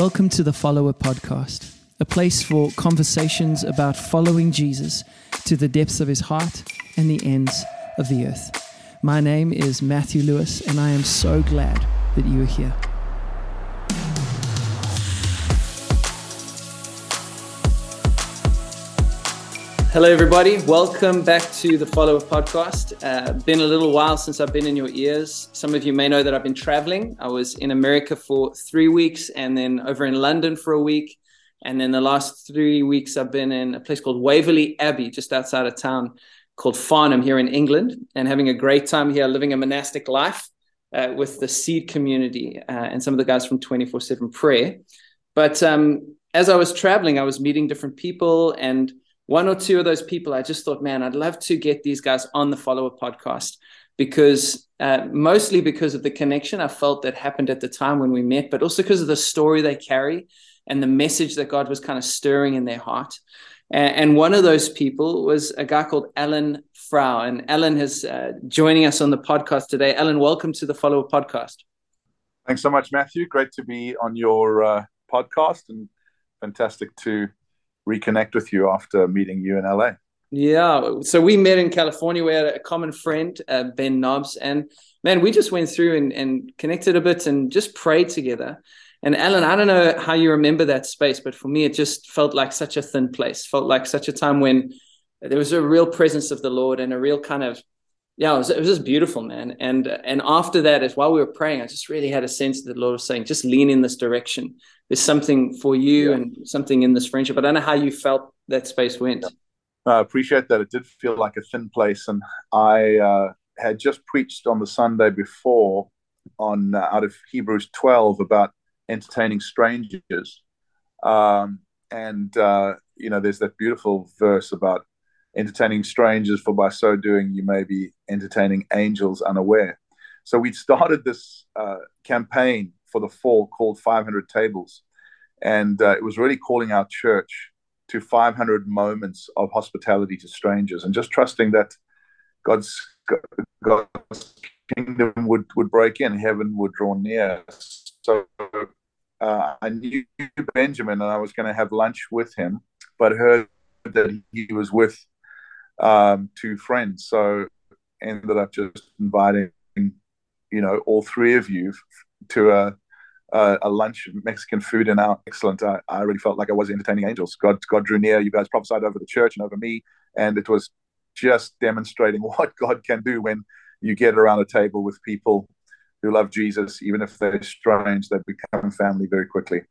Welcome to the Follower Podcast, a place for conversations about following Jesus to the depths of his heart and the ends of the earth. My name is Matthew Lewis, and I am so glad that you are here. Hello, everybody. Welcome back to the Follower Podcast. Uh, been a little while since I've been in your ears. Some of you may know that I've been traveling. I was in America for three weeks and then over in London for a week. And then the last three weeks, I've been in a place called Waverley Abbey, just outside of town, called Farnham here in England, and having a great time here, living a monastic life uh, with the Seed community uh, and some of the guys from 24 7 Prayer. But um, as I was traveling, I was meeting different people and one or two of those people, I just thought, man, I'd love to get these guys on the Follower podcast because uh, mostly because of the connection I felt that happened at the time when we met, but also because of the story they carry and the message that God was kind of stirring in their heart. And one of those people was a guy called Alan Frow. And Alan is uh, joining us on the podcast today. Alan, welcome to the Follower podcast. Thanks so much, Matthew. Great to be on your uh, podcast and fantastic to reconnect with you after meeting you in LA. Yeah, so we met in California. We had a common friend, uh, Ben Nobbs, and man, we just went through and, and connected a bit and just prayed together. And Alan, I don't know how you remember that space, but for me, it just felt like such a thin place. Felt like such a time when there was a real presence of the Lord and a real kind of yeah, it was, it was just beautiful, man. And and after that, as while we were praying, I just really had a sense that the Lord was saying, just lean in this direction. There's something for you yeah. and something in this friendship. I don't know how you felt that space went. Yeah. I appreciate that. It did feel like a thin place, and I uh, had just preached on the Sunday before on uh, out of Hebrews 12 about entertaining strangers, um, and uh, you know, there's that beautiful verse about entertaining strangers, for by so doing you may be entertaining angels unaware. So we started this uh, campaign for the fall called 500 Tables, and uh, it was really calling our church to 500 moments of hospitality to strangers, and just trusting that God's God's kingdom would would break in, heaven would draw near. So uh, I knew Benjamin, and I was going to have lunch with him, but heard that he was with um, two friends. So ended up just inviting, you know, all three of you to a a, a lunch of Mexican food and out. Excellent. I, I really felt like I was entertaining angels. God God drew near. You guys prophesied over the church and over me, and it was just demonstrating what God can do when you get around a table with people who love Jesus, even if they're strange, they become family very quickly.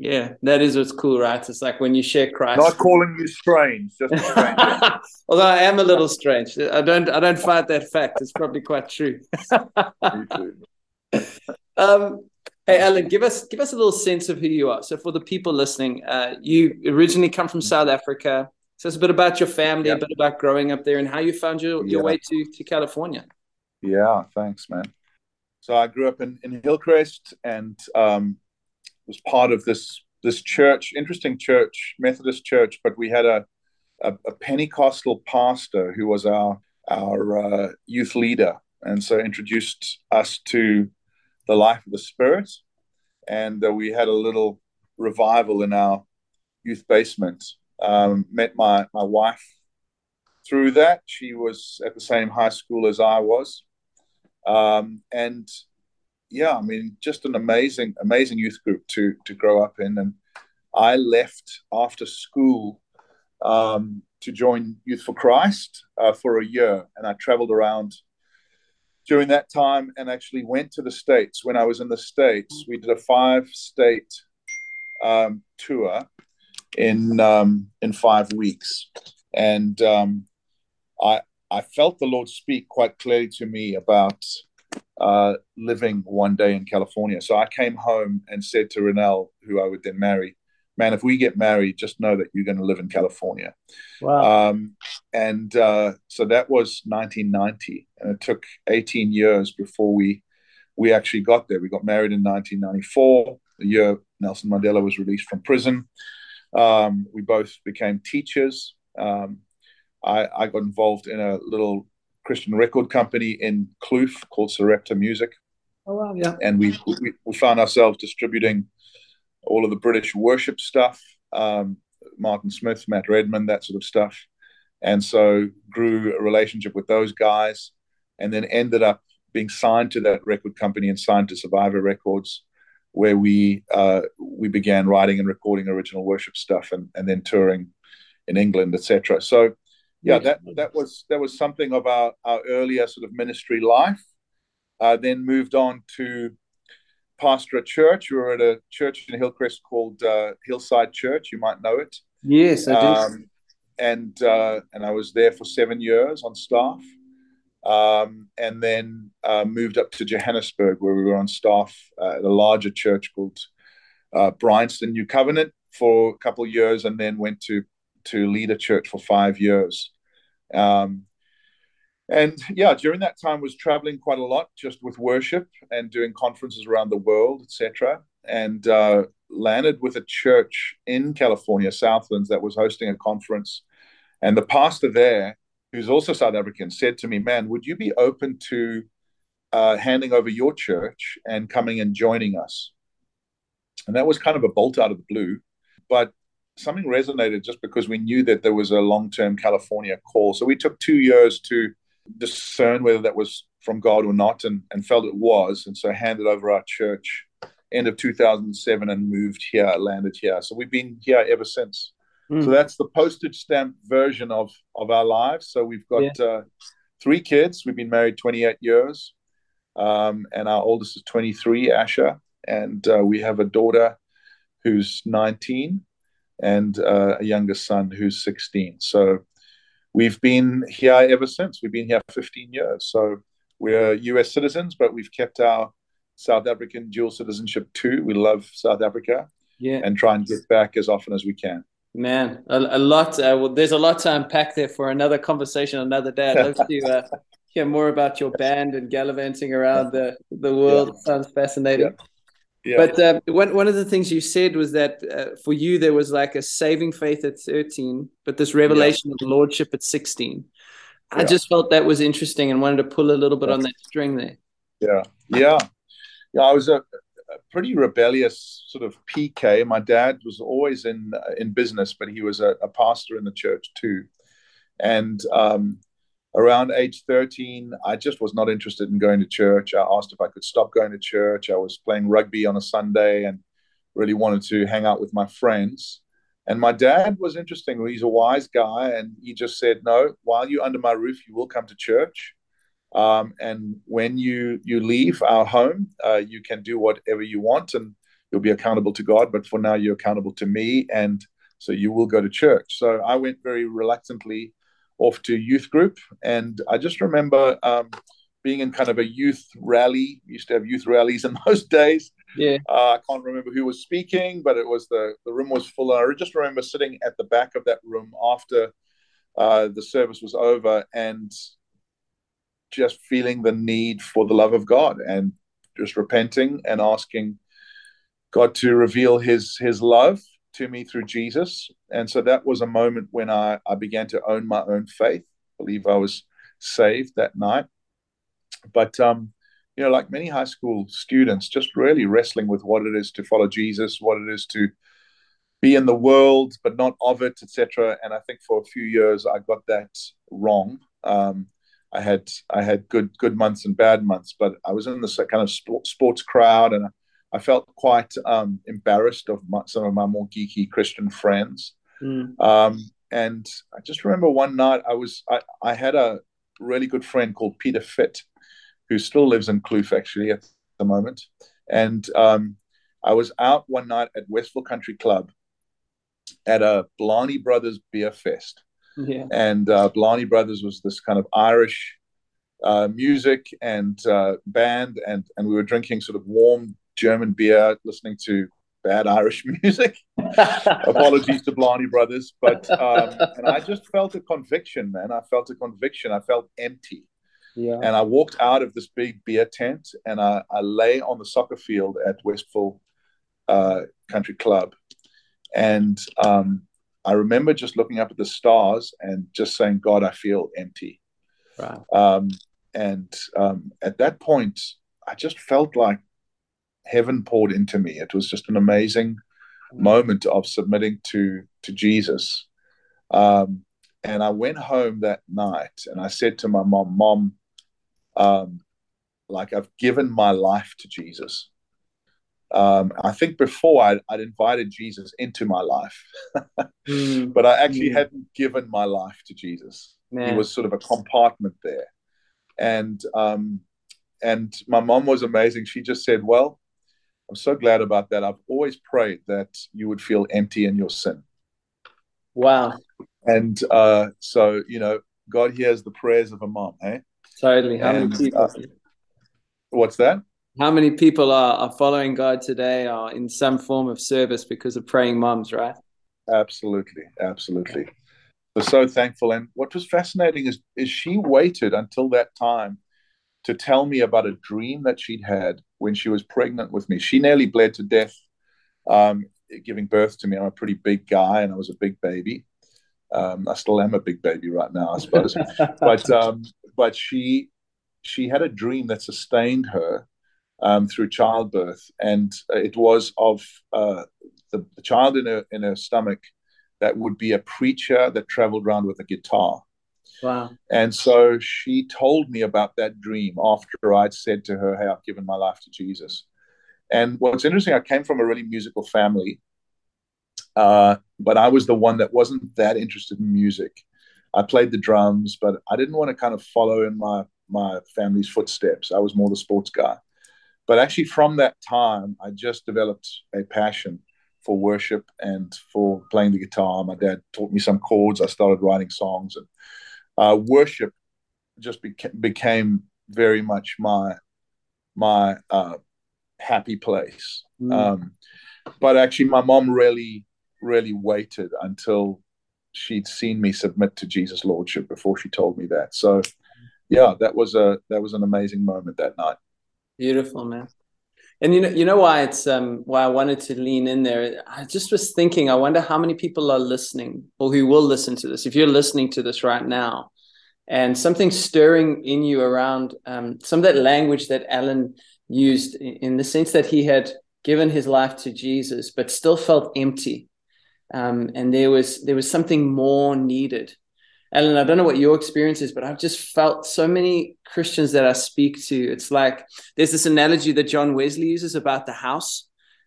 Yeah, that is what's cool, right? It's like when you share Christ. Not calling you strange, just strange. Although I am a little strange, I don't I don't fight that fact. It's probably quite true. um, hey, Alan, give us give us a little sense of who you are. So for the people listening, uh, you originally come from South Africa. So it's a bit about your family, a bit about growing up there, and how you found your, your yeah. way to to California. Yeah, thanks, man. So I grew up in in Hillcrest, and um, was part of this this church, interesting church, Methodist church, but we had a a, a Pentecostal pastor who was our our uh, youth leader, and so introduced us to the life of the Spirit, and uh, we had a little revival in our youth basement. Um, met my my wife through that. She was at the same high school as I was, um, and yeah, I mean, just an amazing, amazing youth group to to grow up in. And I left after school um, to join Youth for Christ uh, for a year, and I traveled around during that time and actually went to the states. When I was in the states, we did a five-state um, tour in um, in five weeks, and um, I I felt the Lord speak quite clearly to me about uh, living one day in California. So I came home and said to Renelle, who I would then marry, man, if we get married, just know that you're going to live in California. Wow. Um, and uh, so that was 1990, and it took 18 years before we we actually got there. We got married in 1994, the year Nelson Mandela was released from prison. Um, we both became teachers. Um, I, I, got involved in a little Christian record company in Kloof called Sarepta Music. Oh wow, yeah. And we, we, we found ourselves distributing all of the British worship stuff, um, Martin Smith, Matt Redman, that sort of stuff. And so grew a relationship with those guys and then ended up being signed to that record company and signed to Survivor Records, where we uh, we began writing and recording original worship stuff and, and then touring in England, etc. So yeah, that that was that was something of our, our earlier sort of ministry life. Uh, then moved on to pastor a church. We were at a church in Hillcrest called uh, Hillside Church. You might know it. Yes, I do. Um, and uh, and I was there for seven years on staff, um, and then uh, moved up to Johannesburg where we were on staff at a larger church called uh, Bryanston New Covenant for a couple of years, and then went to to lead a church for five years. Um, and yeah, during that time was traveling quite a lot, just with worship and doing conferences around the world, etc. And uh, landed with a church in California, Southlands, that was hosting a conference. And the pastor there, who's also South African, said to me, "Man, would you be open to uh, handing over your church and coming and joining us?" And that was kind of a bolt out of the blue, but something resonated just because we knew that there was a long-term California call. So we took two years to discern whether that was from God or not, and, and felt it was, and so handed over our church end of 2007 and moved here, landed here. So we've been here ever since. Mm. So that's the postage stamp version of of our lives. So we've got yeah. uh, three kids. We've been married 28 years, um, and our oldest is 23, Asha, and uh, we have a daughter who's 19 and uh, a younger son who's 16. So we've been here ever since. We've been here 15 years. So we're US citizens, but we've kept our South African dual citizenship too. We love South Africa yeah. and try and get back as often as we can. Man, a, a lot. Uh, well, there's a lot to unpack there for another conversation another day. I'd love to uh, hear more about your band and gallivanting around the, the world. Yeah. Sounds fascinating. Yeah. Yeah. But uh, one one of the things you said was that uh, for you there was like a saving faith at 13, but this revelation yeah. of lordship at 16. Yeah. I just felt that was interesting and wanted to pull a little bit on that string there. Yeah, yeah, yeah. I was a, a pretty rebellious sort of PK. My dad was always in uh, in business, but he was a, a pastor in the church too, and um, around age 13, I just was not interested in going to church. I asked if I could stop going to church. I was playing rugby on a Sunday and really wanted to hang out with my friends. And my dad was interesting. He's a wise guy, and he just said, "No, while you're under my roof, you will come to church. Um, and when you you leave our home, uh, you can do whatever you want, and you'll be accountable to God. But for now, you're accountable to me, and so you will go to church." So I went very reluctantly off to youth group. And I just remember um, being in kind of a youth rally. We used to have youth rallies in those days. Yeah. Uh, I can't remember who was speaking, but it was the, the room was full. I just remember sitting at the back of that room after uh, the service was over and just feeling the need for the love of God and just repenting and asking God to reveal his his love to me through Jesus. And so that was a moment when I, I began to own my own faith. I believe I was saved that night. But, um, you know, like many high school students, just really wrestling with what it is to follow Jesus, what it is to be in the world, but not of it, etc. And I think for a few years I got that wrong. Um, I had I had good good months and bad months, but I was in this kind of sports crowd, and I felt quite um, embarrassed of my, some of my more geeky Christian friends. Mm. Um, and I just remember one night I was I, I had a really good friend called Peter Fitt, who still lives in Kloof actually at the moment. And um, I was out one night at Westville Country Club at a Blarney Brothers beer fest. Yeah. And uh, Blarney Brothers was this kind of Irish uh, music and uh, band, and and we were drinking sort of warm German beer, listening to bad Irish music. Apologies to Blarney Brothers, but um, and I just felt a conviction, man. I felt a conviction. I felt empty. Yeah. And I walked out of this big beer tent and I, I lay on the soccer field at Westville uh, Country Club. And um, I remember just looking up at the stars and just saying, God, I feel empty. Wow. Um, and um, at that point, I just felt like heaven poured into me. It was just an amazing moment of submitting to to Jesus. Um, and I went home that night and I said to my mom, Mom, um, like I've given my life to Jesus. Um, I think before I'd, I'd, invited Jesus into my life, mm. but I actually mm. hadn't given my life to Jesus. Man. He was sort of a compartment there, and um, and my mom was amazing. She just said, "Well, I'm so glad about that. I've always prayed that you would feel empty in your sin." Wow. And uh, so you know, God hears the prayers of a mom, eh? Totally. How and, many people? Uh, what's that? how many people are, are following God today are in some form of service because of praying moms, right? Absolutely, absolutely. We're so thankful. And what was fascinating is is she waited until that time to tell me about a dream that she'd had when she was pregnant with me. She nearly bled to death um, giving birth to me. I'm a pretty big guy, and I was a big baby. Um, I still am a big baby right now, I suppose. but um, but she she had a dream that sustained her um, through childbirth, and it was of uh, the, the, child in her in her stomach that would be a preacher that traveled around with a guitar. Wow! And so she told me about that dream after I'd said to her, "Hey, I've given my life to Jesus." And what's interesting, I came from a really musical family, uh, but I was the one that wasn't that interested in music. I played the drums, but I didn't want to kind of follow in my my family's footsteps. I was more the sports guy. But actually, from that time, I just developed a passion for worship and for playing the guitar. My dad taught me some chords. I started writing songs, and uh, worship just beca- became very much my my uh, happy place. Mm. Um, but actually, my mom really, really waited until she'd seen me submit to Jesus' lordship before she told me that. So, yeah, that was a that was an amazing moment that night. Beautiful, man. And you know, you know why it's um why I wanted to lean in there. I just was thinking, I wonder how many people are listening or who will listen to this. If you're listening to this right now, and something stirring in you around um, some of that language that Alan used, in the sense that he had given his life to Jesus, but still felt empty, um, and there was there was something more needed. Alan, I don't know what your experience is, but I've just felt so many Christians that I speak to. It's like there's this analogy that John Wesley uses about the house.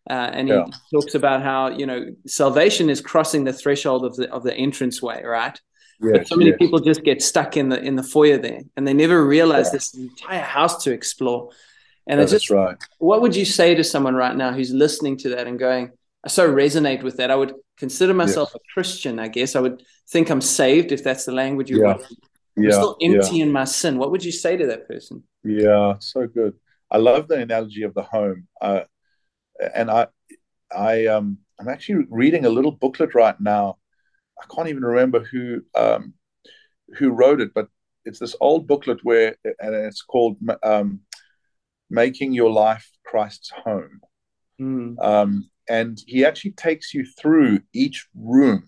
Uh, and he yeah. talks about how you know salvation is crossing the threshold of the of the entranceway, right? Yes, but so many yes. people just get stuck in the in the foyer there, and they never realize yeah. this entire house to explore. And That's just right. What would you say to someone right now who's listening to that and going, I so resonate with that. I would consider myself a Christian, I guess. I would think I'm saved if that's the language you yeah. want. I'm yeah. still empty yeah. in my sin. What would you say to that person? Yeah, so good. I love the analogy of the home. Uh, and I, I, um, I'm actually reading a little booklet right now. I can't even remember who, um, who wrote it, but it's this old booklet where, and it's called um, "Making Your Life Christ's Home." Mm. Um, and he actually takes you through each room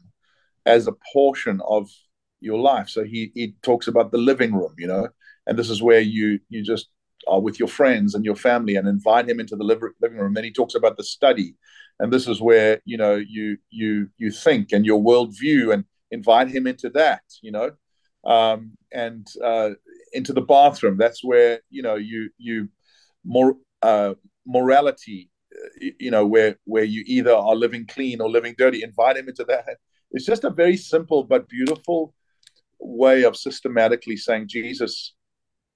as a portion of your life. So he he talks about the living room, you know, and this is where you you just are with your friends and your family and invite him into the living room. Then he talks about the study, and this is where you know you you you think and your worldview and invite him into that, you know, um, and uh, into the bathroom. That's where you know you you more uh, morality you know where where you either are living clean or living dirty invite him into that. It's just a very simple but beautiful way of systematically saying jesus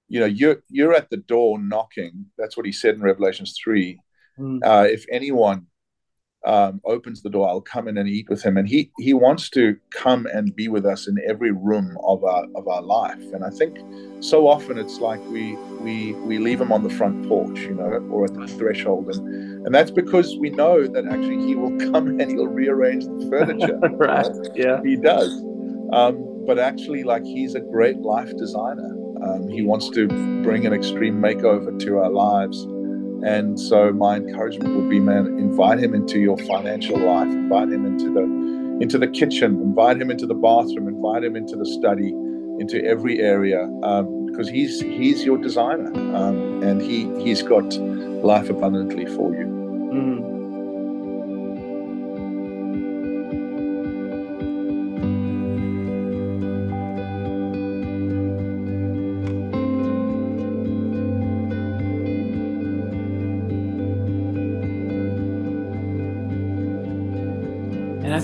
you know you're you're at the door knocking. That's what he said in revelations 3 mm. uh, if anyone um, opens the door, I'll come in and eat with him. And he he wants to come and be with us in every room of our of our life. And I think so often it's like we we we leave him on the front porch, you know, or at the threshold, and and that's because we know that actually he will come and he'll rearrange the furniture. right. Yeah. He does. Um, but actually, like he's a great life designer. Um, he wants to bring an extreme makeover to our lives and so my encouragement would be, man, invite him into your financial life, invite him into the into the kitchen, invite him into the bathroom, invite him into the study, into every area, um, because he's he's your designer, um, and he he's got life abundantly for you. Mm.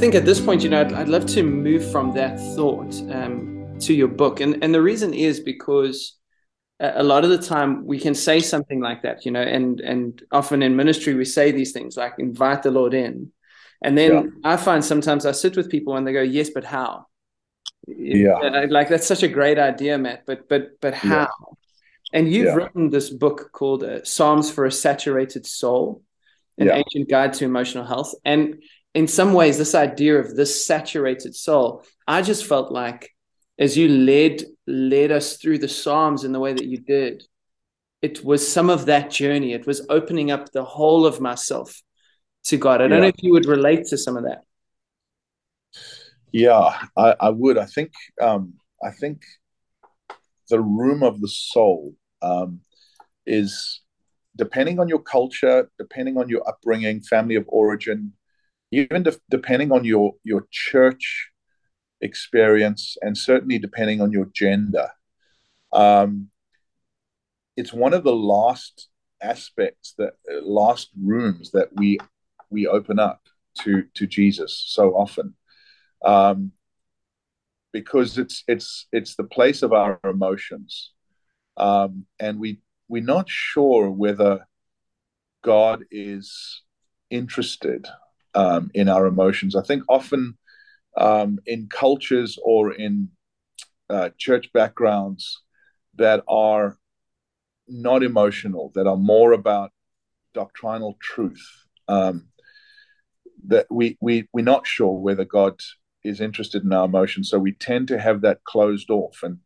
Think at this point, you know, I'd, I'd love to move from that thought um, to your book, and and the reason is because a lot of the time we can say something like that, you know, and and often in ministry we say these things like invite the Lord in, and then yeah. I find sometimes I sit with people and they go, yes, but how? Yeah, like that's such a great idea, Matt, but but but how? Yeah. And you've yeah. written this book called uh, Psalms for a Saturated Soul, an ancient guide to emotional health, and in some ways, this idea of this saturated soul, I just felt like as you led led us through the Psalms in the way that you did, it was some of that journey. It was opening up the whole of myself to God. I don't yeah. know if you would relate to some of that. Yeah, I, I would. I think um, I think the room of the soul um, is depending on your culture, depending on your upbringing, family of origin, even de- depending on your your church experience, and certainly depending on your gender. Um, it's one of the last aspects that uh, last rooms that we we open up to to Jesus so often, um, because it's it's it's the place of our emotions, um, and we we're not sure whether God is interested um, in our emotions. I think often um, in cultures or in uh, church backgrounds that are not emotional, that are more about doctrinal truth, um, that we, we, we're not sure whether God is interested in our emotions. So we tend to have that closed off. And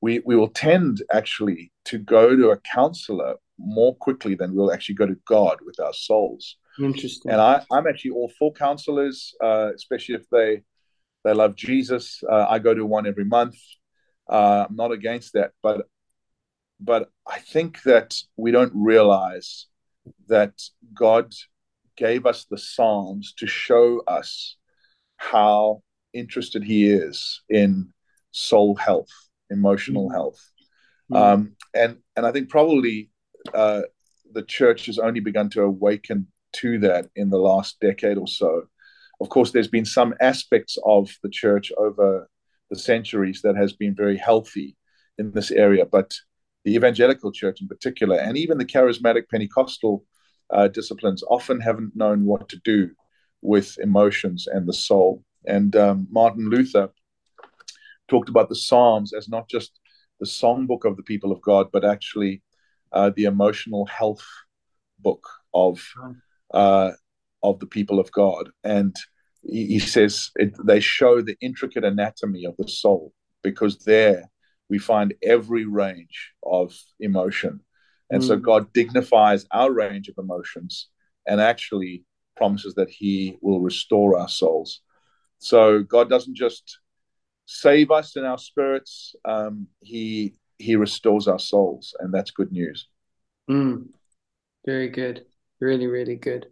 we, we will tend actually to go to a counselor more quickly than we'll actually go to God with our souls. Interesting. And I, I'm actually all for counselors, uh, especially if they they love Jesus. Uh, I go to one every month. Uh, I'm not against that, but but I think that we don't realize that God gave us the Psalms to show us how interested He is in soul health, emotional mm-hmm. health, mm-hmm. Um, and and I think probably uh, the church has only begun to awaken to that in the last decade or so. Of course, there's been some aspects of the church over the centuries that has been very healthy in this area, but the evangelical church in particular, and even the charismatic Pentecostal uh, disciplines, often haven't known what to do with emotions and the soul. And um, Martin Luther talked about the Psalms as not just the songbook of the people of God, but actually uh, the emotional health book of uh, of the people of God. And he, he says it, they show the intricate anatomy of the soul because there we find every range of emotion. And mm. so God dignifies our range of emotions and actually promises that he will restore our souls. So God doesn't just save us in our spirits, um, he he restores our souls, and that's good news. Mm. Very good. Really, really good.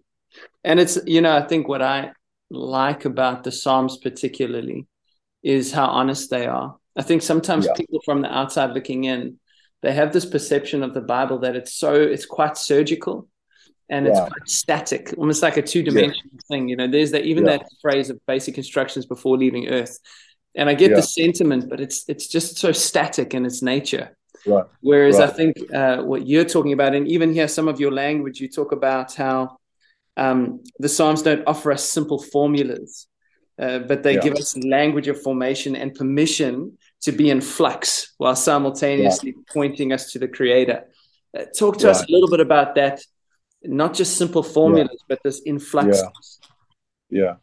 And it's, you know, I think what I like about the Psalms particularly is how honest they are. I think sometimes yeah. people from the outside looking in, they have this perception of the Bible that it's so it's quite surgical and it's quite static, almost like a two-dimensional yeah. thing. You know, there's that even yeah. that phrase of basic instructions before leaving Earth. And I get the sentiment, but it's it's just so static in its nature. Right. Whereas right. I think uh, what you're talking about, and even here, some of your language, you talk about how um, the Psalms don't offer us simple formulas, uh, but they yeah. give us language of formation and permission to be in flux while simultaneously yeah. pointing us to the Creator. Uh, talk to right. us a little bit about that, not just simple formulas, yeah. but this influx. Yeah.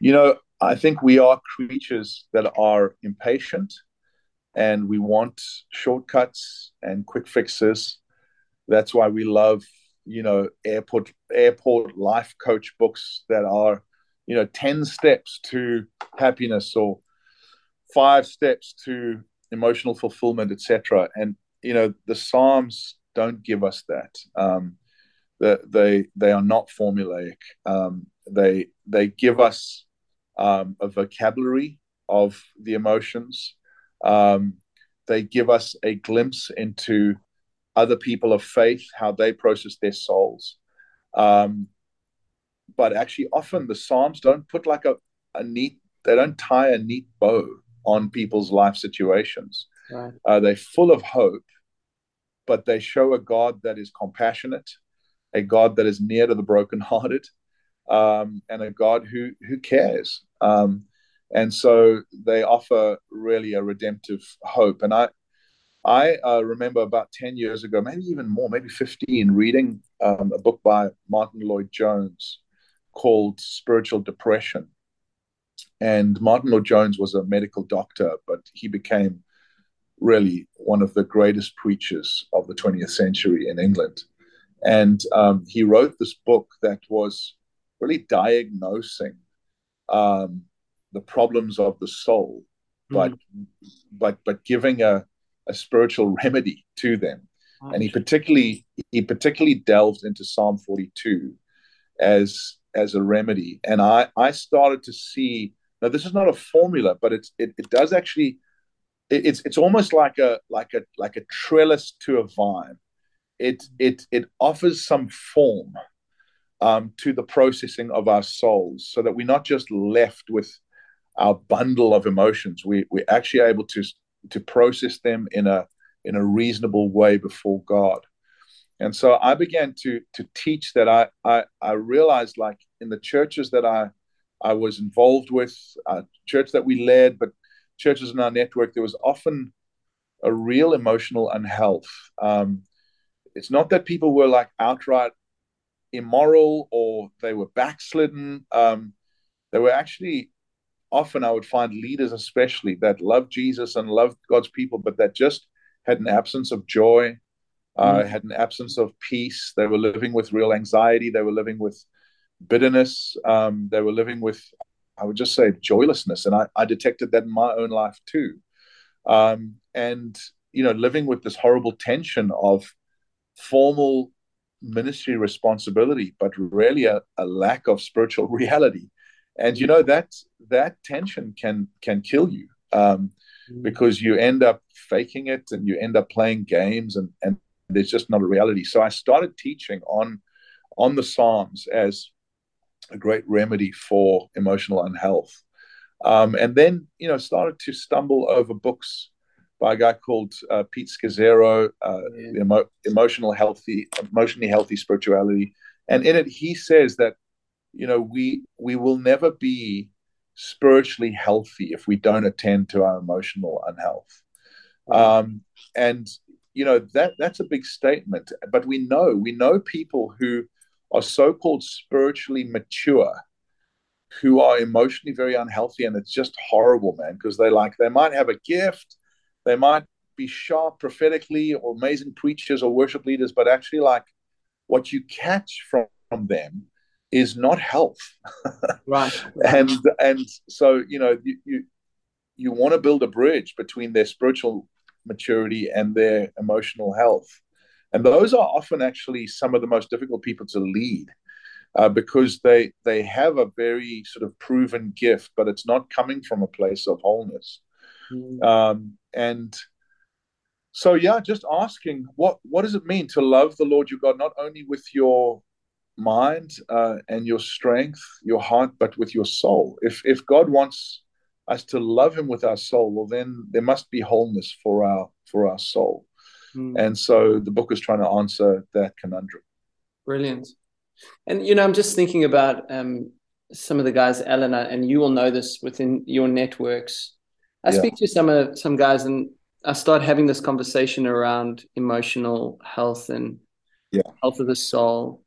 You know, I think we are creatures that are impatient and we want shortcuts and quick fixes. That's why we love, you know, airport airport life coach books that are, you know, 10 steps to happiness or five steps to emotional fulfillment, etc. And you know, the Psalms don't give us that. Um, they they are not formulaic. Um, they they give us um, a vocabulary of the emotions um, they give us a glimpse into other people of faith, how they process their souls. Um, but actually, often the Psalms don't put like a a neat they don't tie a neat bow on people's life situations. Right. Uh, they're full of hope, but they show a God that is compassionate, a God that is near to the brokenhearted, um, and a God who who cares. Um, and so they offer really a redemptive hope. And I I uh, remember about ten years ago, maybe even more, maybe fifteen, reading um, a book by Martyn Lloyd-Jones called Spiritual Depression. And Martyn Lloyd-Jones was a medical doctor, but he became really one of the greatest preachers of the 20th century in England. And um, he wrote this book that was really diagnosing um, the problems of the soul, mm. but but but giving a, a spiritual remedy to them. And he particularly he particularly delved into Psalm 42 as as a remedy. And I I started to see now this is not a formula, but it's it, it does actually it, it's it's almost like a like a like a trellis to a vine. It it it offers some form um, to the processing of our souls, so that we're not just left with our bundle of emotions. We we're actually able to to process them in a in a reasonable way before God. And so I began to to teach that. I I, I realized like in the churches that I I was involved with, a church that we led, but churches in our network, there was often a real emotional unhealth. Um, it's not that people were like outright immoral or they were backslidden. Um, they were actually often, I would find leaders, especially that loved Jesus and loved God's people, but that just had an absence of joy, uh, mm. had an absence of peace. They were living with real anxiety. They were living with bitterness. Um, they were living with, I would just say, joylessness. And I, I detected that in my own life too. Um, and, you know, living with this horrible tension of formal ministry responsibility, but really a, a lack of spiritual reality. And you know that that tension can can kill you um, mm. because you end up faking it and you end up playing games and and there's just not a reality. So I started teaching on on the Psalms as a great remedy for emotional unhealth. Um, and then, you know, started to stumble over books by a guy called uh, Pete Scazzero, uh, emo- emotional healthy, emotionally healthy spirituality. And in it, he says that, you know, we we will never be spiritually healthy if we don't attend to our emotional unhealth. Um, and you know that that's a big statement. But we know we know people who are so called spiritually mature who are emotionally very unhealthy and it's just horrible man because they like they might have a gift they might be sharp prophetically or amazing preachers or worship leaders but actually like what you catch from, from them is not health right and and so you know you you, you want to build a bridge between their spiritual maturity and their emotional health and those are often actually some of the most difficult people to lead uh, because they they have a very sort of proven gift, but it's not coming from a place of wholeness. Mm. Um, and so, yeah, just asking what what does it mean to love the Lord your God not only with your mind uh, and your strength, your heart, but with your soul. If if God wants us to love Him with our soul, well, then there must be wholeness for our for our soul. Mm. And so the book is trying to answer that conundrum. Brilliant. And, you know, I'm just thinking about um, some of the guys, Eleanor, and you will know this within your networks. I yeah. speak to some of some guys and I start having this conversation around emotional health and yeah. health of the soul.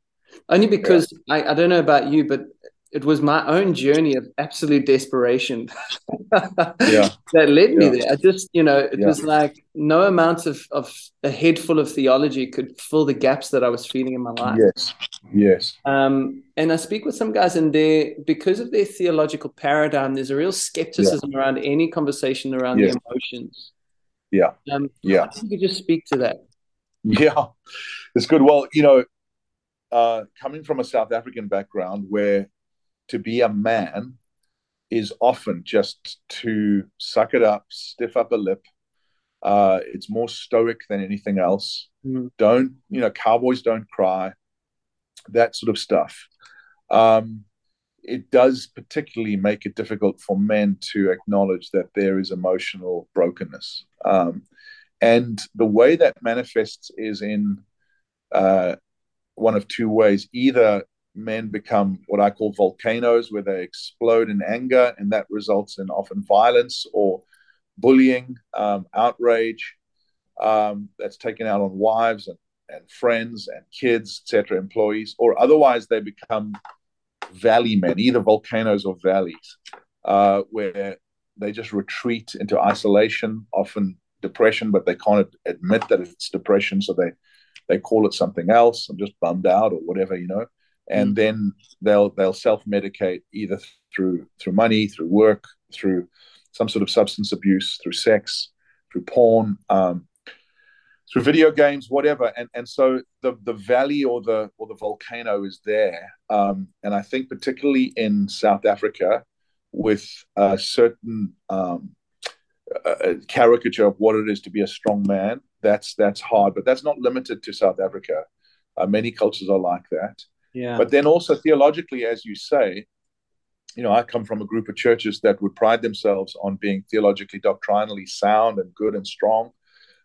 Only because yeah. I, I don't know about you, but it was my own journey of absolute desperation yeah. that led me yeah. there. I just, you know, it yeah. was like no amount of, of a head full of theology could fill the gaps that I was feeling in my life. Yes. Yes. Um, and I speak with some guys and they because of their theological paradigm, there's a real skepticism around any conversation around yes. the emotions. Yeah. Um, yeah. you could just speak to that. Yeah. It's good. Well, you know, uh, coming from a South African background where to be a man is often just to suck it up, stiff up a lip. Uh, it's more stoic than anything else. Mm. Don't, you know, cowboys don't cry, that sort of stuff. Um, it does particularly make it difficult for men to acknowledge that there is emotional brokenness. Um, and the way that manifests is in uh, one of two ways. Either men become what I call volcanoes, where they explode in anger, and that results in often violence or bullying, um, outrage um, that's taken out on wives and, and friends and kids, etc., employees, or otherwise they become valley men, either volcanoes or valleys, uh, where they just retreat into isolation, often depression, but they can't admit that it's depression, so they they call it something else. I'm just bummed out or whatever, you know. And mm. then they'll they'll self medicate either through through money, through work, through some sort of substance abuse, through sex, through porn, um, through video games, whatever. And and so the the valley or the or the volcano is there. Um, and I think particularly in South Africa, with a certain um, a caricature of what it is to be a strong man, that's that's hard. But that's not limited to South Africa. Uh, many cultures are like that. Yeah. But then also theologically, as you say, you know, I come from a group of churches that would pride themselves on being theologically, doctrinally sound and good and strong.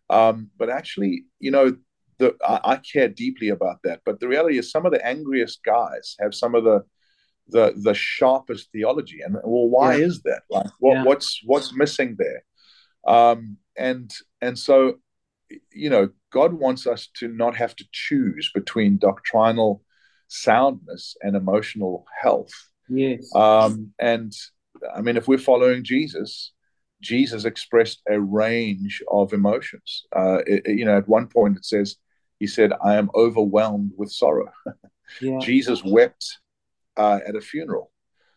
Um, but actually, you know, the, I, I, care deeply about that. But the reality is, some of the angriest guys have some of the the the sharpest theology. And well, why yeah. is that? Like, what, yeah. what's what's missing there? Um, and and so, you know, God wants us to not have to choose between doctrinal soundness and emotional health. Yes. Um, and I mean, if we're following Jesus, Jesus expressed a range of emotions. Uh, it, you know, at one point it says, he said, I am overwhelmed with sorrow. Yeah. Jesus wept uh, at a funeral.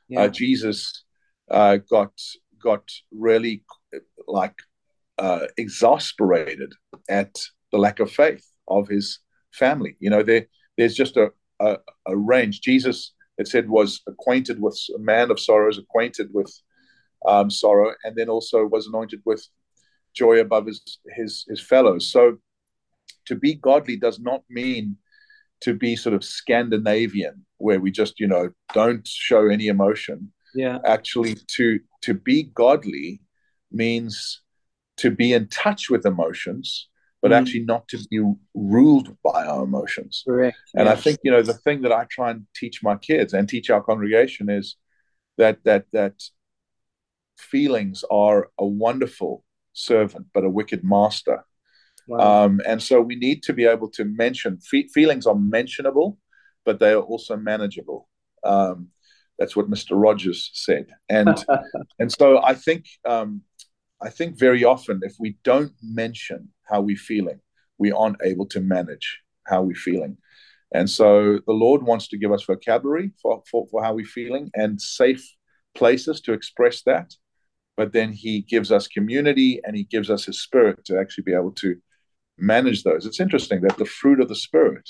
Yeah. Uh, Jesus uh, got got really like uh, exasperated at the lack of faith of his family. You know, there there's just a, a, a range. Jesus, it said, was acquainted with a man of sorrows, acquainted with um, sorrow, and then also was anointed with joy above his, his, his fellows. So to be godly does not mean to be sort of Scandinavian, where we just, you know, don't show any emotion. Yeah. Actually, to to be godly means to be in touch with emotions, but mm. actually not to be ruled by our emotions. Correct. And yes. I think, you know, the thing that I try and teach my kids and teach our congregation is that that that feelings are a wonderful servant, but a wicked master. Wow. Um, and so we need to be able to mention fe- feelings are mentionable, but they are also manageable. Um, that's what Mr. Rogers said, and and so I think um, I think very often if we don't mention how we're feeling, we aren't able to manage how we're feeling. And so the Lord wants to give us vocabulary for, for, for how we're feeling and safe places to express that but then he gives us community and he gives us his spirit to actually be able to manage those. It's interesting that the fruit of the spirit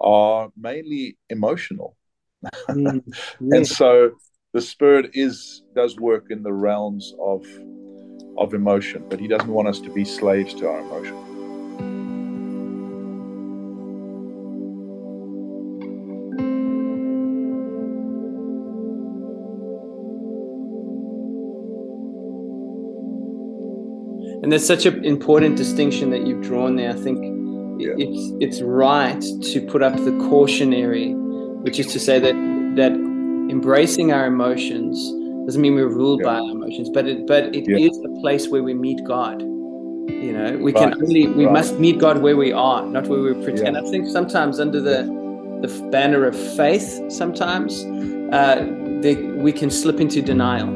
are mainly emotional. Mm, and so the spirit is does work in the realms of of emotion, but he doesn't want us to be slaves to our emotion. and there's such an important distinction that you've drawn there. I think yeah. it's it's right to put up the cautionary, which is to say that that embracing our emotions doesn't mean we're ruled yeah. by our emotions, but it but it yeah. is a place where we meet God. You know, we right. can only we right. must meet God where we are, not where we pretend. I think sometimes under the the banner of faith, sometimes uh, they, we can slip into denial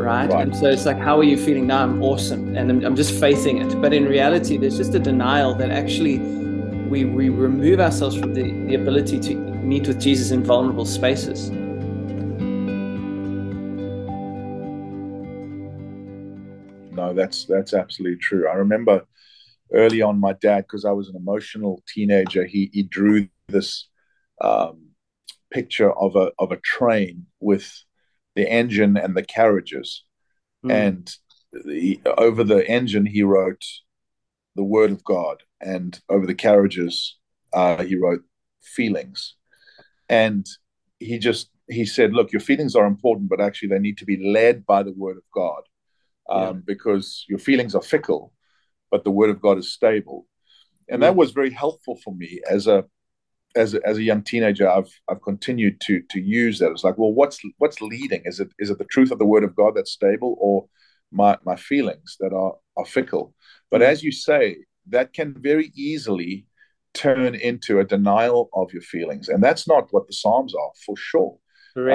right? right? And so it's like, how are you feeling now? I'm awesome, and I'm, I'm just facing it. But in reality, there's just a denial that actually we, we remove ourselves from the, the ability to meet with Jesus in vulnerable spaces. No, that's that's absolutely true. I remember early on, my dad, because I was an emotional teenager, he he drew this um, picture of a of a train with the engine and the carriages. Mm. And the, over the engine, he wrote the word of God, and over the carriages, uh, he wrote feelings. And he just he said, look, your feelings are important, but actually they need to be led by the word of God um, yeah. because your feelings are fickle, but the word of God is stable. And that was very helpful for me as a as a, as a young teenager. I've I've continued to to use that. It's like, well, what's what's leading? Is it is it the truth of the word of God that's stable, or my my feelings that are are fickle? But as you say, that can very easily turn into a denial of your feelings, and that's not what the Psalms are for sure.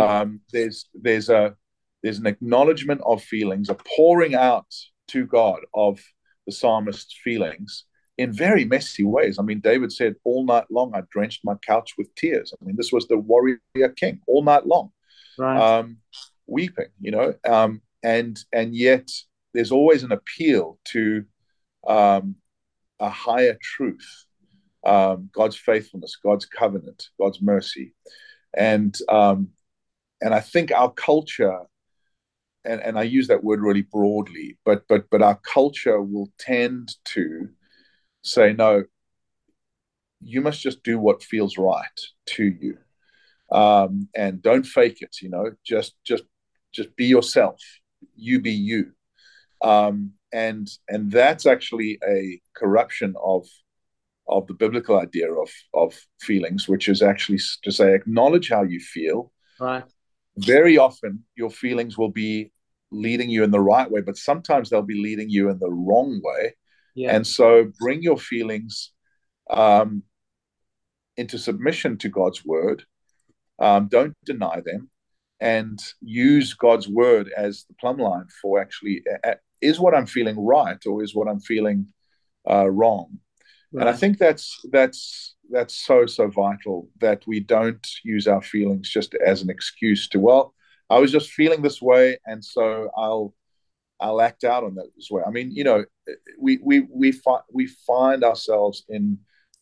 Um, there's there's a there's an acknowledgement of feelings, a pouring out to God of the psalmist's feelings in very messy ways. I mean, David said, All night long I drenched my couch with tears. I mean, this was the warrior king all night long, right. um, weeping, you know, um, and and yet there's always an appeal to um, a higher truth, um, God's faithfulness, God's covenant, God's mercy, and um, and I think our culture and, and I use that word really broadly, but but but our culture will tend to say, no, you must just do what feels right to you. Um, and don't fake it, you know, just just just be yourself. You be you. Um, and and that's actually a corruption of of the biblical idea of of feelings, which is actually to say acknowledge how you feel. Right. Very often your feelings will be leading you in the right way, but sometimes they'll be leading you in the wrong way. Yeah. And so bring your feelings um, into submission to God's word. Um, don't deny them and use God's word as the plumb line for actually uh, is what I'm feeling right or is what I'm feeling uh, wrong. Right. And I think that's that's that's so so vital that we don't use our feelings just as an excuse to well I was just feeling this way and so I'll I'll act out on that as well. I mean, you know, we we we find we find ourselves in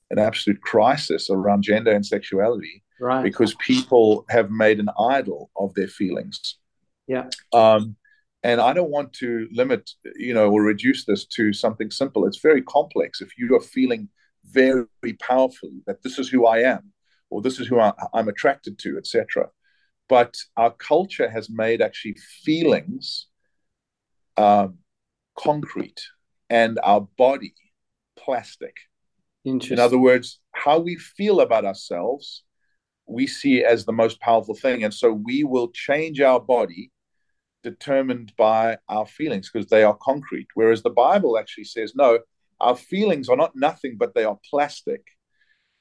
an absolute crisis around gender and sexuality, right? Because people have made an idol of their feelings. Yeah. Um, and I don't want to limit, you know, or reduce this to something simple. It's very complex. If you are feeling very powerfully that this is who I am, or this is who I, I'm attracted to, etc. But our culture has made actually feelings um, concrete and our body plastic. In other words, how we feel about ourselves, we see as the most powerful thing. And so we will change our body determined by our feelings because they are concrete. Whereas the Bible actually says, no, our feelings are not nothing, but they are plastic.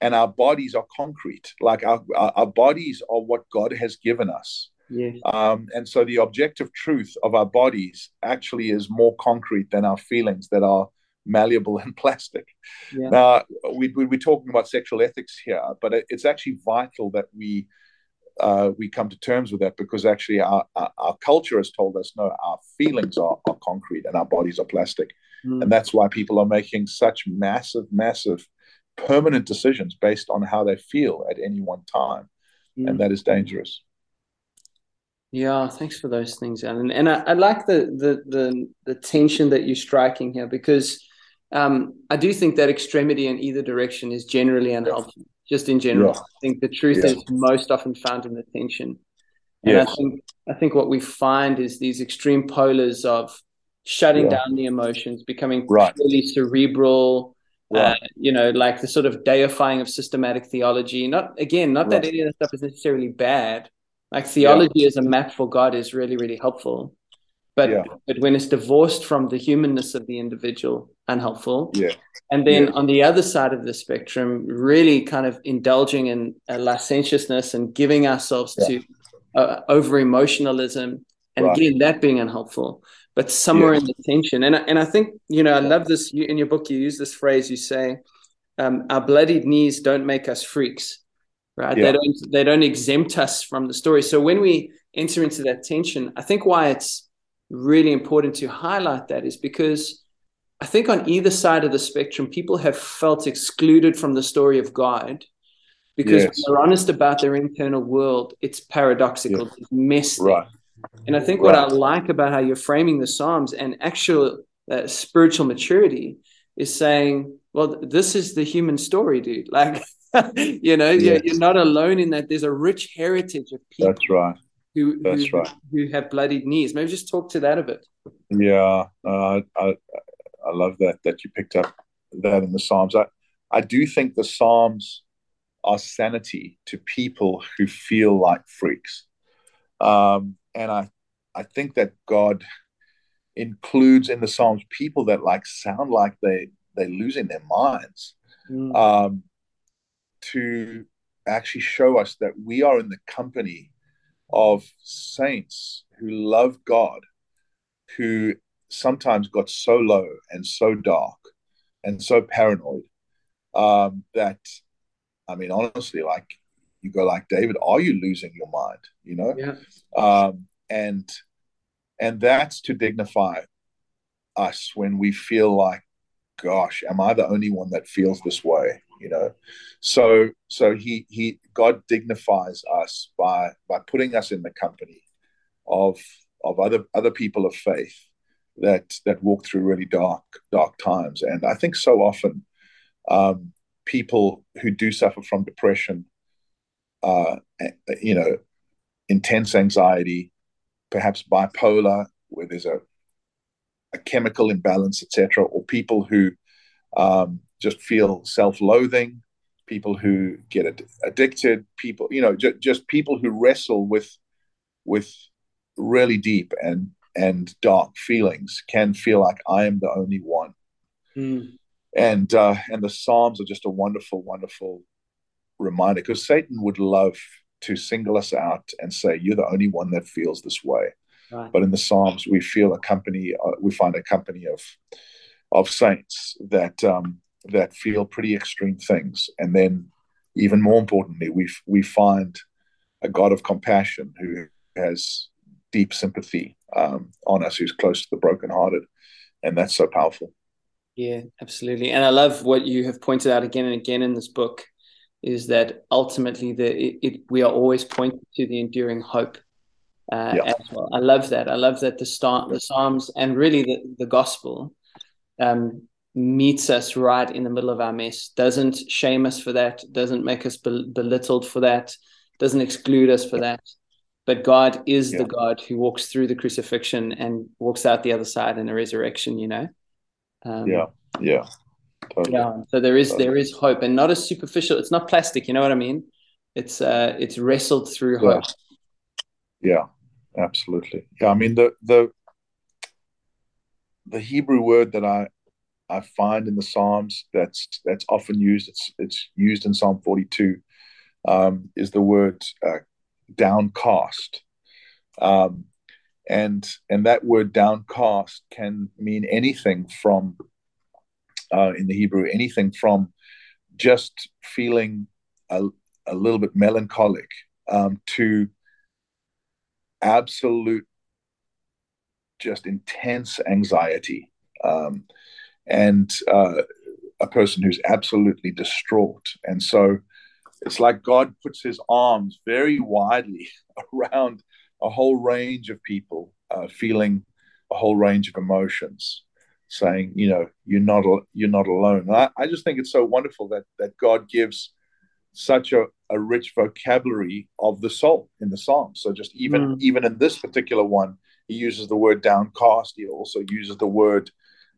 And our bodies are concrete. Like our, our, our bodies are what God has given us. Yes. Um, and so the objective truth of our bodies actually is more concrete than our feelings that are malleable and plastic. Yeah. Now, we, we, we're talking about sexual ethics here, but it, it's actually vital that we uh, we come to terms with that because actually our, our, our, culture has told us no, our feelings are, are concrete and our bodies are plastic. Mm. And that's why people are making such massive, massive, permanent decisions based on how they feel at any one time. Mm. And that is dangerous. Yeah, thanks for those things, Alan. And I, I like the, the the the tension that you're striking here because um, I do think that extremity in either direction is generally unhelpful. Just in general, yeah. I think the truth yeah. is most often found in the tension. And yes. I think I think what we find is these extreme polars of shutting yeah. down the emotions, becoming right. purely cerebral, right. uh, you know, like the sort of deifying of systematic theology. Not again, not right. that any of that stuff is necessarily bad, like theology yeah. as a map for God is really, really helpful. But yeah. but when it's divorced from the humanness of the individual, unhelpful. Yeah. And then yeah. on the other side of the spectrum, really kind of indulging in a licentiousness and giving ourselves to uh, over emotionalism, and right. again that being unhelpful. But somewhere in the tension, and and I think you know I love this. You, in your book, you use this phrase. You say, um, "Our bloodied knees don't make us freaks." right? Yeah. They don't they don't exempt us from the story. So when we enter into that tension, I think why it's really important to highlight that is because I think on either side of the spectrum, people have felt excluded from the story of God because yes. when they're honest about their internal world, it's paradoxical, it's messy. Right. And I think what I like about how you're framing the Psalms and actual uh, spiritual maturity is saying, well, this is the human story, dude. Like you know, yes. you're, you're not alone in that. There's a rich heritage of people. That's right. Who, That's who, right. Who have bloodied knees. Maybe just talk to that a bit. Yeah, uh, I, I love that that you picked up that in the Psalms. I, I do think the Psalms are sanity to people who feel like freaks. Um, and I, I think that God includes in the Psalms people that like sound like they they're losing their minds mm. um, to actually show us that we are in the company of saints who love God, who sometimes got so low and so dark and so paranoid um, that, I mean, honestly, like you go like David, are you losing your mind? You know, yeah. um, and and that's to dignify us when we feel like gosh, am I the only one that feels this way? You know, so so he he God dignifies us by by putting us in the company of of other other people of faith that that walk through really dark dark times, and I think so often um, people who do suffer from depression, uh, you know, intense anxiety, perhaps bipolar, where there's a a chemical imbalance, etc., or people who um, just feel self-loathing, people who get ad- addicted, people you know j- just people who wrestle with with really deep and and dark feelings can feel like I am the only one. Mm. And uh, and the Psalms are just a wonderful, wonderful reminder because Satan would love to single us out and say, "You're the only one that feels this way." Right. But in the Psalms, we feel a company. Uh, we find a company of of saints that um, that feel pretty extreme things, and then even more importantly, we we find a God of compassion who has deep sympathy um, on us, who's close to the brokenhearted, and that's so powerful. Yeah, absolutely. And I love what you have pointed out again and again in this book is that ultimately the it, it, we are always pointed to the enduring hope uh, yeah. as well. I love that. I love that the start, the Psalms, and really the, the gospel um, meets us right in the middle of our mess. Doesn't shame us for that. Doesn't make us bel- belittled for that. Doesn't exclude us for that. But God is yeah. the God who walks through the crucifixion and walks out the other side in a resurrection. You know. Um, yeah. Yeah. Totally. Yeah. So there is totally. there is hope, and not a superficial. It's not plastic. You know what I mean? It's uh, it's wrestled through hope. Yeah absolutely. Yeah, I mean the the the Hebrew word that I I find in the Psalms that's that's often used. It's it's used in Psalm forty two. Um, is the word uh, downcast, um, and and that word downcast can mean anything from uh, in the Hebrew anything from just feeling a, a little bit melancholic um, to absolute, just intense anxiety, um, and uh, a person who's absolutely distraught. And so it's like God puts his arms very widely around a whole range of people uh, feeling a whole range of emotions saying you know you're not you're not alone I, I, just think it's so wonderful that that god gives such a, a rich vocabulary of the soul in the psalms. So just even mm. even in this particular one, he uses the word downcast. He also uses the word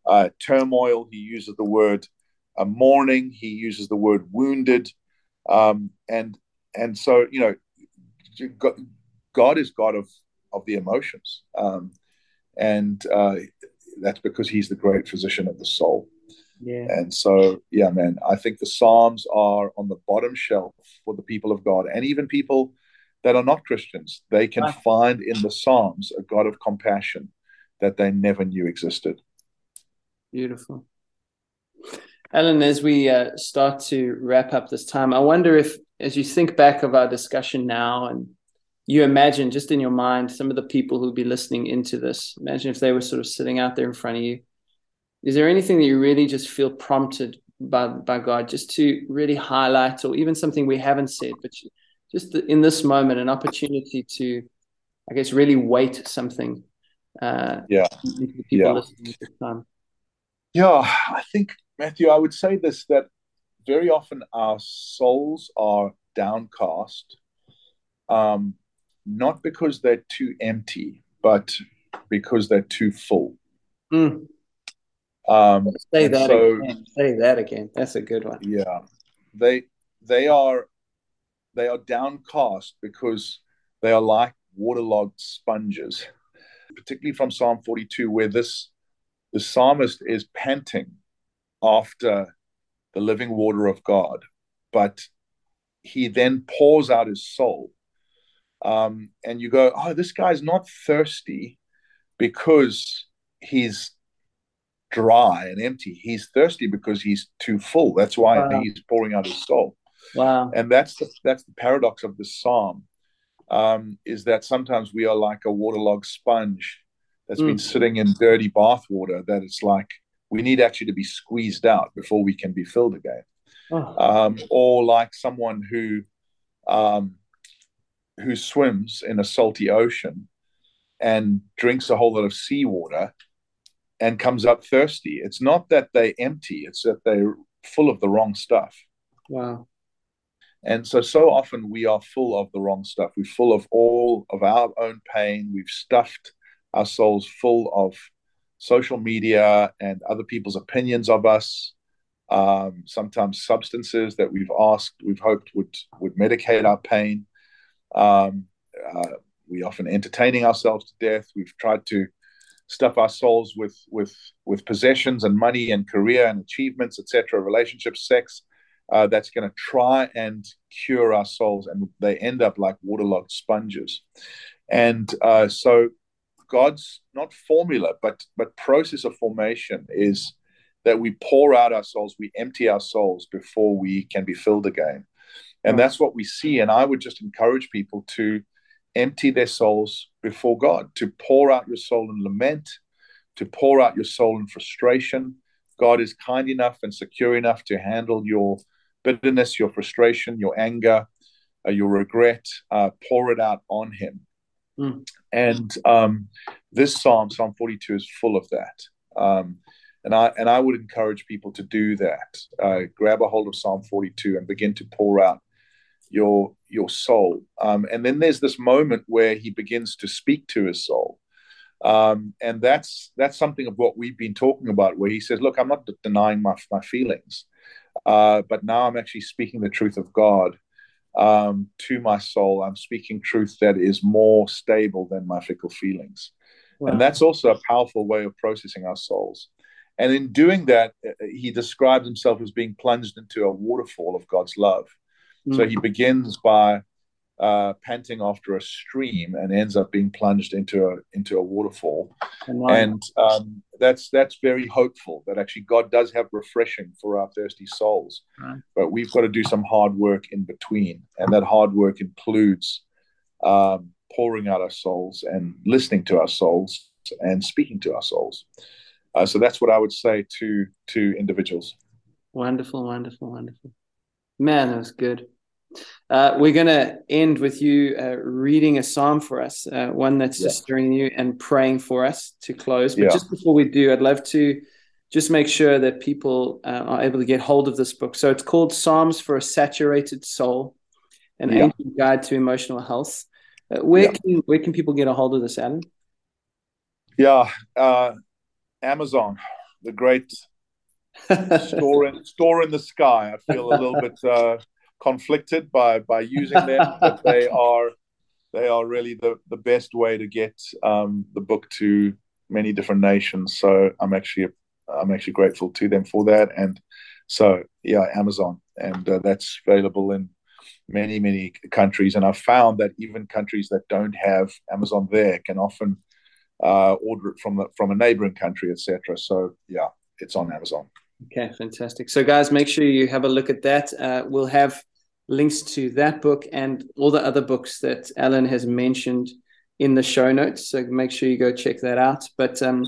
uh, turmoil. He uses the word uh, mourning. He uses the word wounded, um, and and so you know, God, is God of of the emotions, um, and uh, that's because He's the great physician of the soul. Yeah. And so, yeah, man, I think the Psalms are on the bottom shelf for the people of God and even people that are not Christians. They can find in the Psalms a God of compassion that they never knew existed. Beautiful. Alan, as we uh, start to wrap up this time, I wonder if, as you think back of our discussion now and you imagine just in your mind some of the people who'd be listening into this, imagine if they were sort of sitting out there in front of you is there anything that you really just feel prompted by by God just to really highlight, or even something we haven't said, but just in this moment, an opportunity to, I guess, really weight something. Uh, yeah. yeah. listening at this time. Yeah, I think Matthew, I would say this that very often our souls are downcast, um, not because they're too empty, but because they're too full. Mm. Um, Say that so- again. Say that again. That's a good one. Yeah, they they are they are downcast because they are like waterlogged sponges, particularly from Psalm 42, where this the psalmist is panting after the living water of God, but he then pours out his soul. Um, and you go, oh, this guy's not thirsty because he's dry and empty. He's thirsty because he's too full. That's why Wow. he's pouring out his soul Wow. and that's the that's the paradox of the psalm um, is that sometimes we are like a waterlogged sponge that's been Mm. sitting in dirty bathwater that it's like we need actually to be squeezed out before we can be filled again Oh, um, or like someone who um, who swims in a salty ocean and drinks a whole lot of seawater and comes up thirsty it's not that they empty it's that they're full of the wrong stuff wow. and so, so often we are full of the wrong stuff. We're full of all of our own pain. We've stuffed our souls full of social media and other people's opinions of us. Um, sometimes substances that we've asked, we've hoped would would medicate our pain. Um, uh, we often entertaining ourselves to death. We've tried to stuff our souls with with with possessions and money and career and achievements, etc., relationships, sex uh, that's going to try and cure our souls, and they end up like waterlogged sponges. And uh, so, God's not formula, but but process of formation is that we pour out our souls, we empty our souls before we can be filled again, and that's what we see. And I would just encourage people to empty their souls before God, to pour out your soul in lament, to pour out your soul in frustration. God is kind enough and secure enough to handle your bitterness, your frustration, your anger, uh, your regret. Uh, pour it out on Him. Mm. And um, this psalm, Psalm 42, is full of that. Um, and I and I would encourage people to do that. Uh, grab a hold of Psalm 42 and begin to pour out your your soul. Um, and then there's this moment where he begins to speak to his soul. Um, and that's that's something of what we've been talking about, where he says, "Look, I'm not denying my my feelings, uh, but now I'm actually speaking the truth of God um, to my soul. I'm speaking truth that is more stable than my fickle feelings, Wow. and that's also a powerful way of processing our souls. And in doing that, uh, he describes himself as being plunged into a waterfall of God's love. So Mm. he begins by uh, panting after a stream and ends up being plunged into a into a waterfall. And wow. And um, that's that's very hopeful that actually God does have refreshing for our thirsty souls. Right. But we've got to do some hard work in between, and that hard work includes um, pouring out our souls and listening to our souls and speaking to our souls. Uh, so that's what I would say to to individuals. Wonderful, wonderful, wonderful. Man, that was good. Uh, we're going to end with you uh, reading a psalm for us, uh, one that's Yeah. just stirring you and praying for us to close. But Yeah. just before we do, I'd love to just make sure that people uh, are able to get hold of this book. So it's called Psalms for a Saturated Soul, an Yeah. ancient guide to emotional health. Uh, where can where can people get a hold of this, Alan? Yeah, uh, Amazon, the great store in store in the sky. I feel a little bit uh, conflicted by by using them, but they are they are really the the best way to get um, the book to many different nations. So I'm actually I'm actually grateful to them for that. And so yeah, Amazon, and uh, that's available in many many countries. And I've found that even countries that don't have Amazon there can often uh, order it from the, from a neighboring country, etc. So yeah, it's on Amazon. Okay, fantastic. So, guys, make sure you have a look at that. Uh, we'll have links to that book and all the other books that Alan has mentioned in the show notes. So, make sure you go check that out. But um,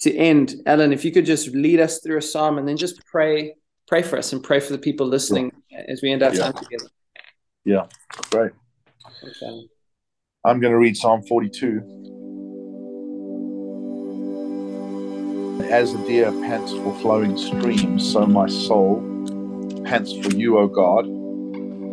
to end, Alan, if you could just lead us through a psalm and then just pray, pray for us and pray for the people listening as we end our Yeah. time together. Yeah, great. Alan. I'm going to read Psalm 42. As the deer pants for flowing streams, so my soul pants for you, O God.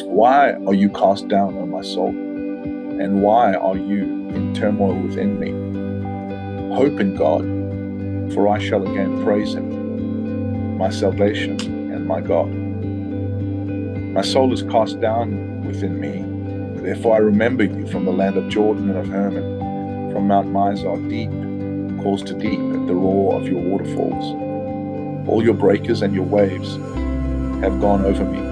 Why are you cast down, O my soul? And why are you in turmoil within me? Hope in God, for I shall again praise him, my salvation and my God. My soul is cast down within me. Therefore I remember you from the land of Jordan and of Hermon, from Mount Mizar, deep calls to deep at the roar of your waterfalls. All your breakers and your waves have gone over me.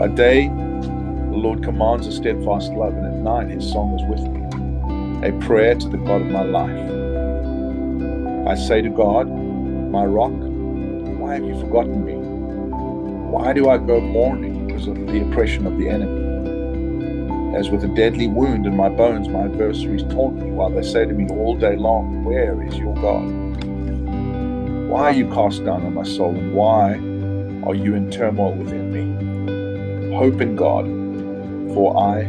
By day, the Lord commands a steadfast love, and at night his song is with me, a prayer to the God of my life. I say to God, my rock, why have you forgotten me? Why do I go mourning because of the oppression of the enemy? As with a deadly wound in my bones, my adversaries taunt me while they say to me all day long, Where is your God? Why are you cast down on my soul, and why are you in turmoil within me? Hope in God, for I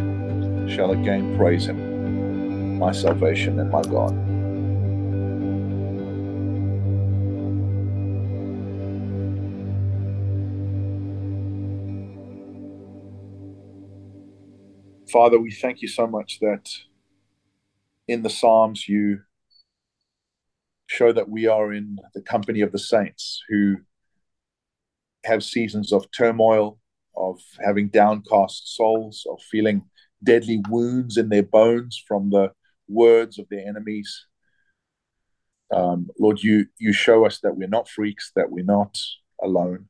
shall again praise him, my salvation and my God. Father, we thank you so much that in the Psalms you show that we are in the company of the saints who have seasons of turmoil, of having downcast souls, of feeling deadly wounds in their bones from the words of their enemies. Um, Lord, you you show us that we're not freaks, that we're not alone.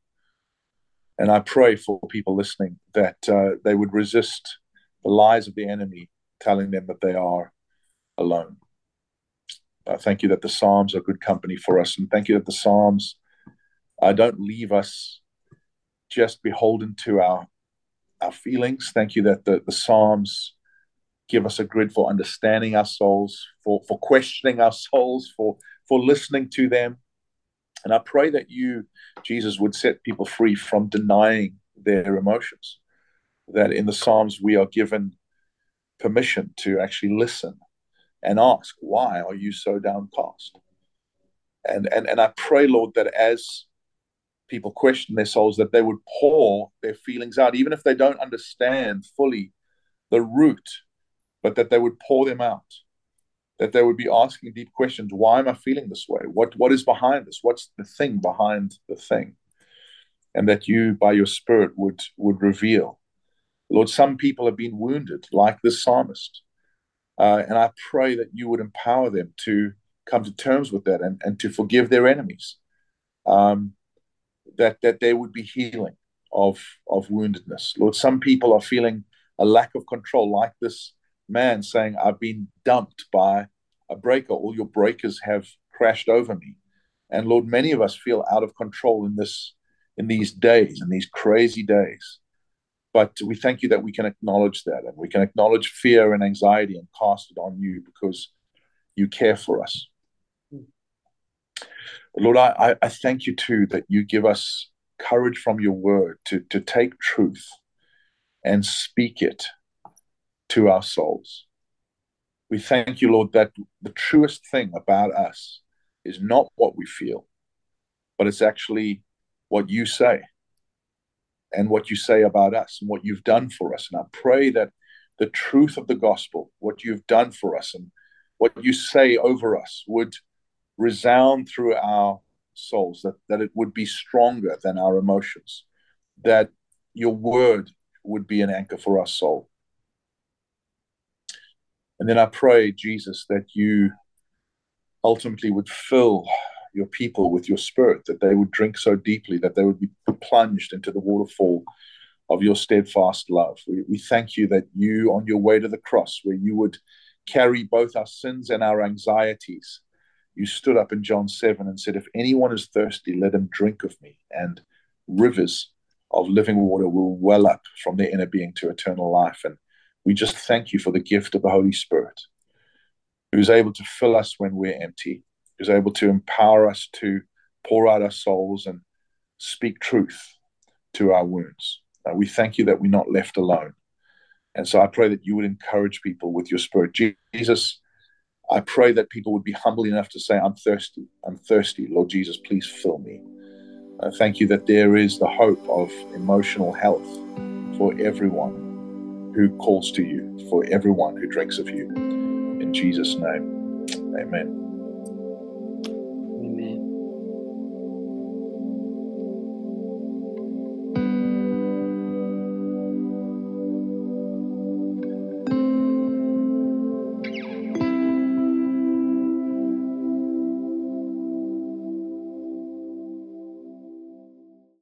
And I pray for people listening that uh, they would resist the lies of the enemy telling them that they are alone. Uh, thank you that the Psalms are good company for us, and thank you that the Psalms uh, don't leave us just beholden to our our feelings. Thank you that the, the Psalms give us a grid for understanding our souls, for for questioning our souls, for for listening to them. And I pray that you, Jesus, would set people free from denying their emotions that in the Psalms we are given permission to actually listen and ask, why are you so downcast? And, and, and I pray, Lord, that as people question their souls, that they would pour their feelings out, even if they don't understand fully the root, but that they would pour them out. That they would be asking deep questions. Why am I feeling this way? What what is behind this? What's the thing behind the thing? And that you, by your Spirit, would would reveal Lord, some people have been wounded, like this psalmist. Uh, and I pray that you would empower them to come to terms with that and, and to forgive their enemies. Um, that that there would be healing of of woundedness. Lord, some people are feeling a lack of control, like this man saying, I've been dumped by a breaker. All your breakers have crashed over me. And Lord, many of us feel out of control in this in these days, in these crazy days. But we thank you that we can acknowledge that and we can acknowledge fear and anxiety and cast it on you because you care for us. Lord, I, I thank you too that you give us courage from your word to, to take truth and speak it to our souls. We thank you, Lord, that the truest thing about us is not what we feel, but it's actually what you say and what you say about us and what you've done for us. And I pray that the truth of the gospel, what you've done for us and what you say over us, would resound through our souls, that, that it would be stronger than our emotions, that your word would be an anchor for our soul. And then I pray, Jesus, that you ultimately would fill your people with your spirit, that they would drink so deeply that they would be plunged into the waterfall of your steadfast love. We, we thank you that you, on your way to the cross, where you would carry both our sins and our anxieties, you stood up in John 7 and said, If anyone is thirsty, let him drink of me. And rivers of living water will well up from their inner being to eternal life. And we just thank you for the gift of the Holy Spirit, who's able to fill us when we're empty, who's able to empower us to pour out our souls and speak truth to our wounds. Uh, we thank you that we're not left alone. And so I pray that you would encourage people with your spirit. Jesus, I pray that people would be humble enough to say, I'm thirsty. I'm thirsty. Lord Jesus, please fill me. Thank you that there is the hope of emotional health for everyone who calls to you, for everyone who drinks of you. In Jesus' name, amen.